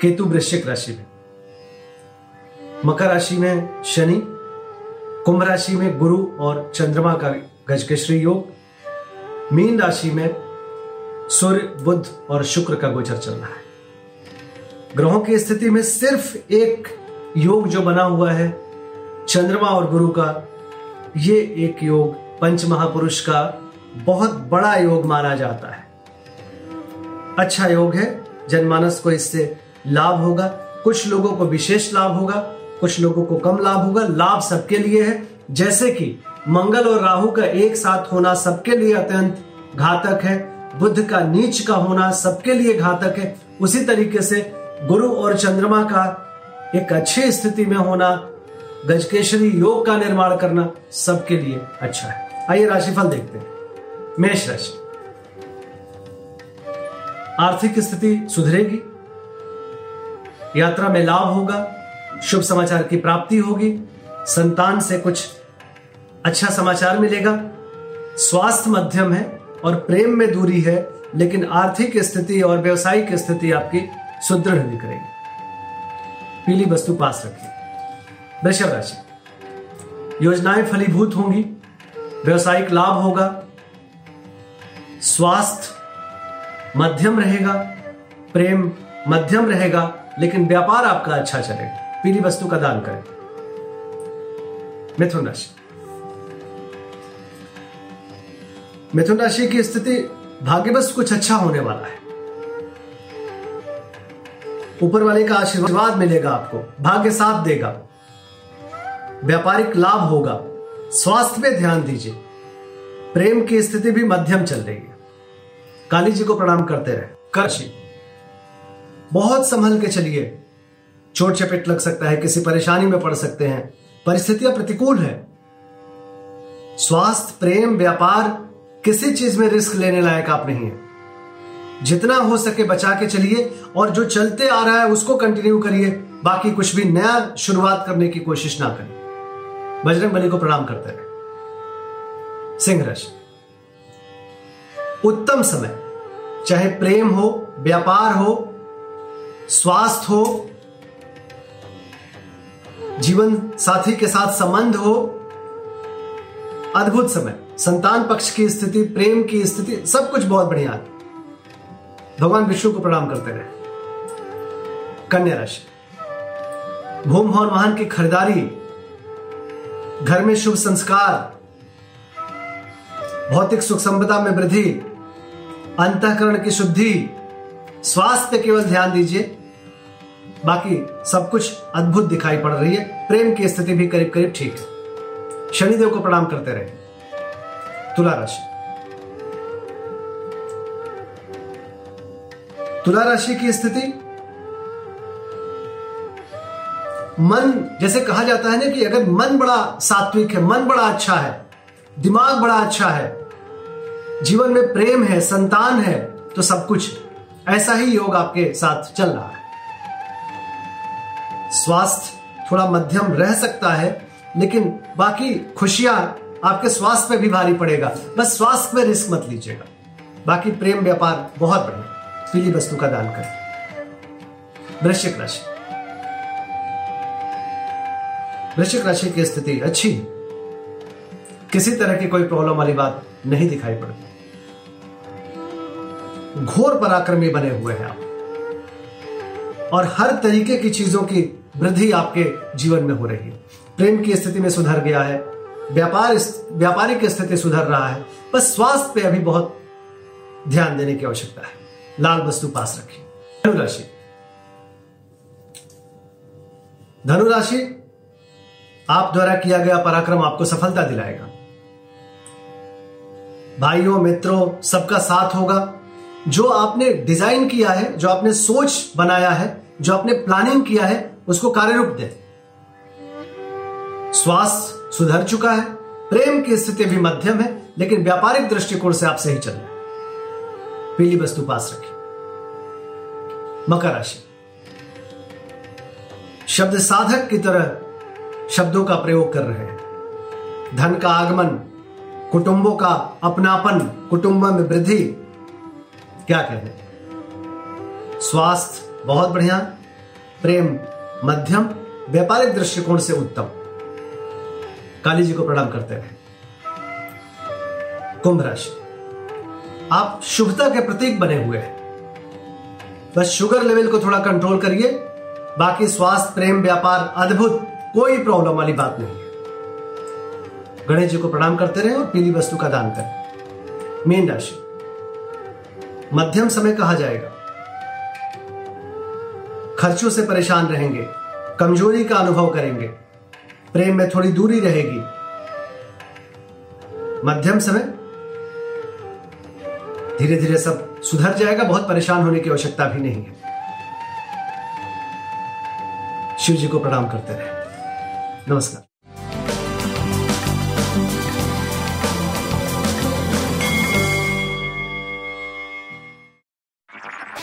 केतु वृश्चिक राशि में। मकर राशि में शनि, कुंभ राशि में गुरु और चंद्रमा का गजकेश्री योग, मीन राशि में सूर्य बुद्ध और शुक्र का गोचर चल रहा है। ग्रहों की स्थिति में सिर्फ़ एक योग जो बना हुआ है, चंद्रमा और गुरु का, ये एक योग पंच महापुरुष का बहुत बड़ा योग माना जाता है। अच्छा योग है, जनमानस को इससे लाभ होगा। कुछ लोगों को विशेष लाभ होगा, कुछ लोगों को कम लाभ होगा। लाभ सबके लिए है। जैसे कि मंगल और राहु का एक साथ होना सबके लिए अत्यंत घातक है। बुद्ध का नीच का होना सबके लिए घातक है। उसी तरीके से गुरु और चंद्रमा का एक अच्छी स्थिति में होना, गजकेशरी योग का निर्माण करना सबके लिए अच्छा है। आइए राशिफल देखते हैं। मेष राशि। आर्थिक स्थिति सुधरेगी। यात्रा में लाभ होगा, शुभ समाचार की प्राप्ति होगी, संतान से कुछ अच्छा समाचार मिलेगा। स्वास्थ्य मध्यम है और प्रेम में दूरी है, लेकिन आर्थिक स्थिति और व्यवसायिक स्थिति आपकी सुदृढ़ रही पीली वस्तु पास रखिए। वृषभ राशि। योजनाएँ फलीभूत होंगी, व्यवसायिक लाभ होगा, स्वास्थ्य मध्यम रहेगा, प्रेम मध्यम रहेगा लेकिन व्यापार आपका अच्छा चलेगा पीली वस्तु का दान करें। मिथुन राशि। मिथुन राशि की स्थिति भाग्यवश कुछ अच्छा होने वाला है। ऊपर वाले का आशीर्वाद मिलेगा आपको, भाग्य साथ देगा। व्यापारिक लाभ होगा। स्वास्थ्य पे ध्यान दीजिए। प्रेम की स्थिति भी मध्यम चल रही है। काली जी को प्रणाम करते रहे। कर्षि बहुत संभल के चलिए। चोट चपेट लग सकता है, किसी परेशानी में पड़ सकते हैं। परिस्थितियाँ प्रतिकूल है। स्वास्थ्य, प्रेम, व्यापार, किसी चीज़ में रिस्क लेने लायक आप नहीं है। जितना हो सके बचा के चलिए और जो चलते आ रहा है उसको कंटिन्यू करिए। बाकी कुछ भी नया शुरुआत करने की कोशिश ना करें। बजरंग बली को प्रणाम करते रहे सिंह राशि उत्तम समय। चाहे प्रेम हो, व्यापार हो स्वास्थ्य हो, जीवन साथी के साथ संबंध हो, अद्भुत समय। संतान पक्ष की स्थिति, प्रेम की स्थिति, सब कुछ बहुत बढ़िया भगवान विष्णु को प्रणाम करते रहे। कन्या राशि। भूम भवन वाहन की खरीदारी, घर में शुभ संस्कार, भौतिक सुख संपदा में वृद्धि, अंतकरण की शुद्धि स्वास्थ्य पे केवल ध्यान दीजिए। बाकी सब कुछ अद्भुत दिखाई पड़ रही है। प्रेम की स्थिति भी करीब करीब ठीक है। शनिदेव को प्रणाम करते रहे। तुला राशि। तुला राशि की स्थिति। मन, जैसे कहा जाता है ना कि अगर मन बड़ा सात्विक है, मन बड़ा अच्छा है, दिमाग बड़ा अच्छा है, जीवन में प्रेम है, संतान है तो सब कुछ ऐसा ही योग आपके साथ चल रहा है। स्वास्थ्य थोड़ा मध्यम रह सकता है, लेकिन बाकी खुशियाँ आपके स्वास्थ्य पे भी भारी पड़ेगा। बस स्वास्थ्य में रिस्क मत लीजिएगा। बाकी प्रेम व्यापार बहुत बढ़िया। पीली वस्तु का दान करें। वृश्चिक राशि। वृश्चिक राशि की स्थिति अच्छी किसी तरह की कोई प्रॉब्लम वाली बात नहीं दिखाई पड़ती। घोर पराक्रमी बने हुए हैं आप। और हर तरीके की चीज़ों की वृद्धि आपके जीवन में हो रही है। प्रेम की स्थिति में सुधर गया है, व्यापार व्यापारिक स्थिति सुधर रहा है, बस स्वास्थ्य पे अभी बहुत ध्यान देने की आवश्यकता है। लाल वस्तु पास रखिए। धनुराशि। धनुराशि, आप द्वारा किया गया पराक्रम आपको सफलता दिलाएगा। भाइयों, मित्रों, सबका साथ होगा। जो आपने डिज़ाइन किया है, जो आपने सोच बनाया है, जो आपने प्लानिंग किया है, उसको कार्यरूप दे। स्वास्थ्य सुधर चुका है, प्रेम की स्थिति भी मध्यम है, लेकिन व्यापारिक दृष्टिकोण से आप सही चल रहे पीली वस्तु पास रखिए मकर राशि। शब्द साधक की तरह शब्दों का प्रयोग कर रहे हैं। धन का आगमन, कुटुंबों का अपनापन, कुटुंब में वृद्धि क्या कहने स्वास्थ्य बहुत बढ़िया, प्रेम मध्यम, व्यापारिक दृष्टिकोण से उत्तम। काली जी को प्रणाम करते रहे कुंभ राशि। आप शुभता के प्रतीक बने हुए हैं। बस शुगर लेवल को थोड़ा कंट्रोल करिए। बाकी स्वास्थ्य, प्रेम, व्यापार, अद्भुत, कोई प्रॉब्लम वाली बात नहीं है। गणेश जी को प्रणाम करते रहे और पीली वस्तु का दान करें। मीन राशि। मध्यम समय कहा जाएगा। खर्चों से परेशान रहेंगे, कमज़ोरी का अनुभव करेंगे, प्रेम में थोड़ी दूरी रहेगी। मध्यम समय धीरे धीरे सब सुधर जाएगा, बहुत परेशान होने की आवश्यकता भी नहीं है। शिव जी को प्रणाम करते रहे। नमस्कार।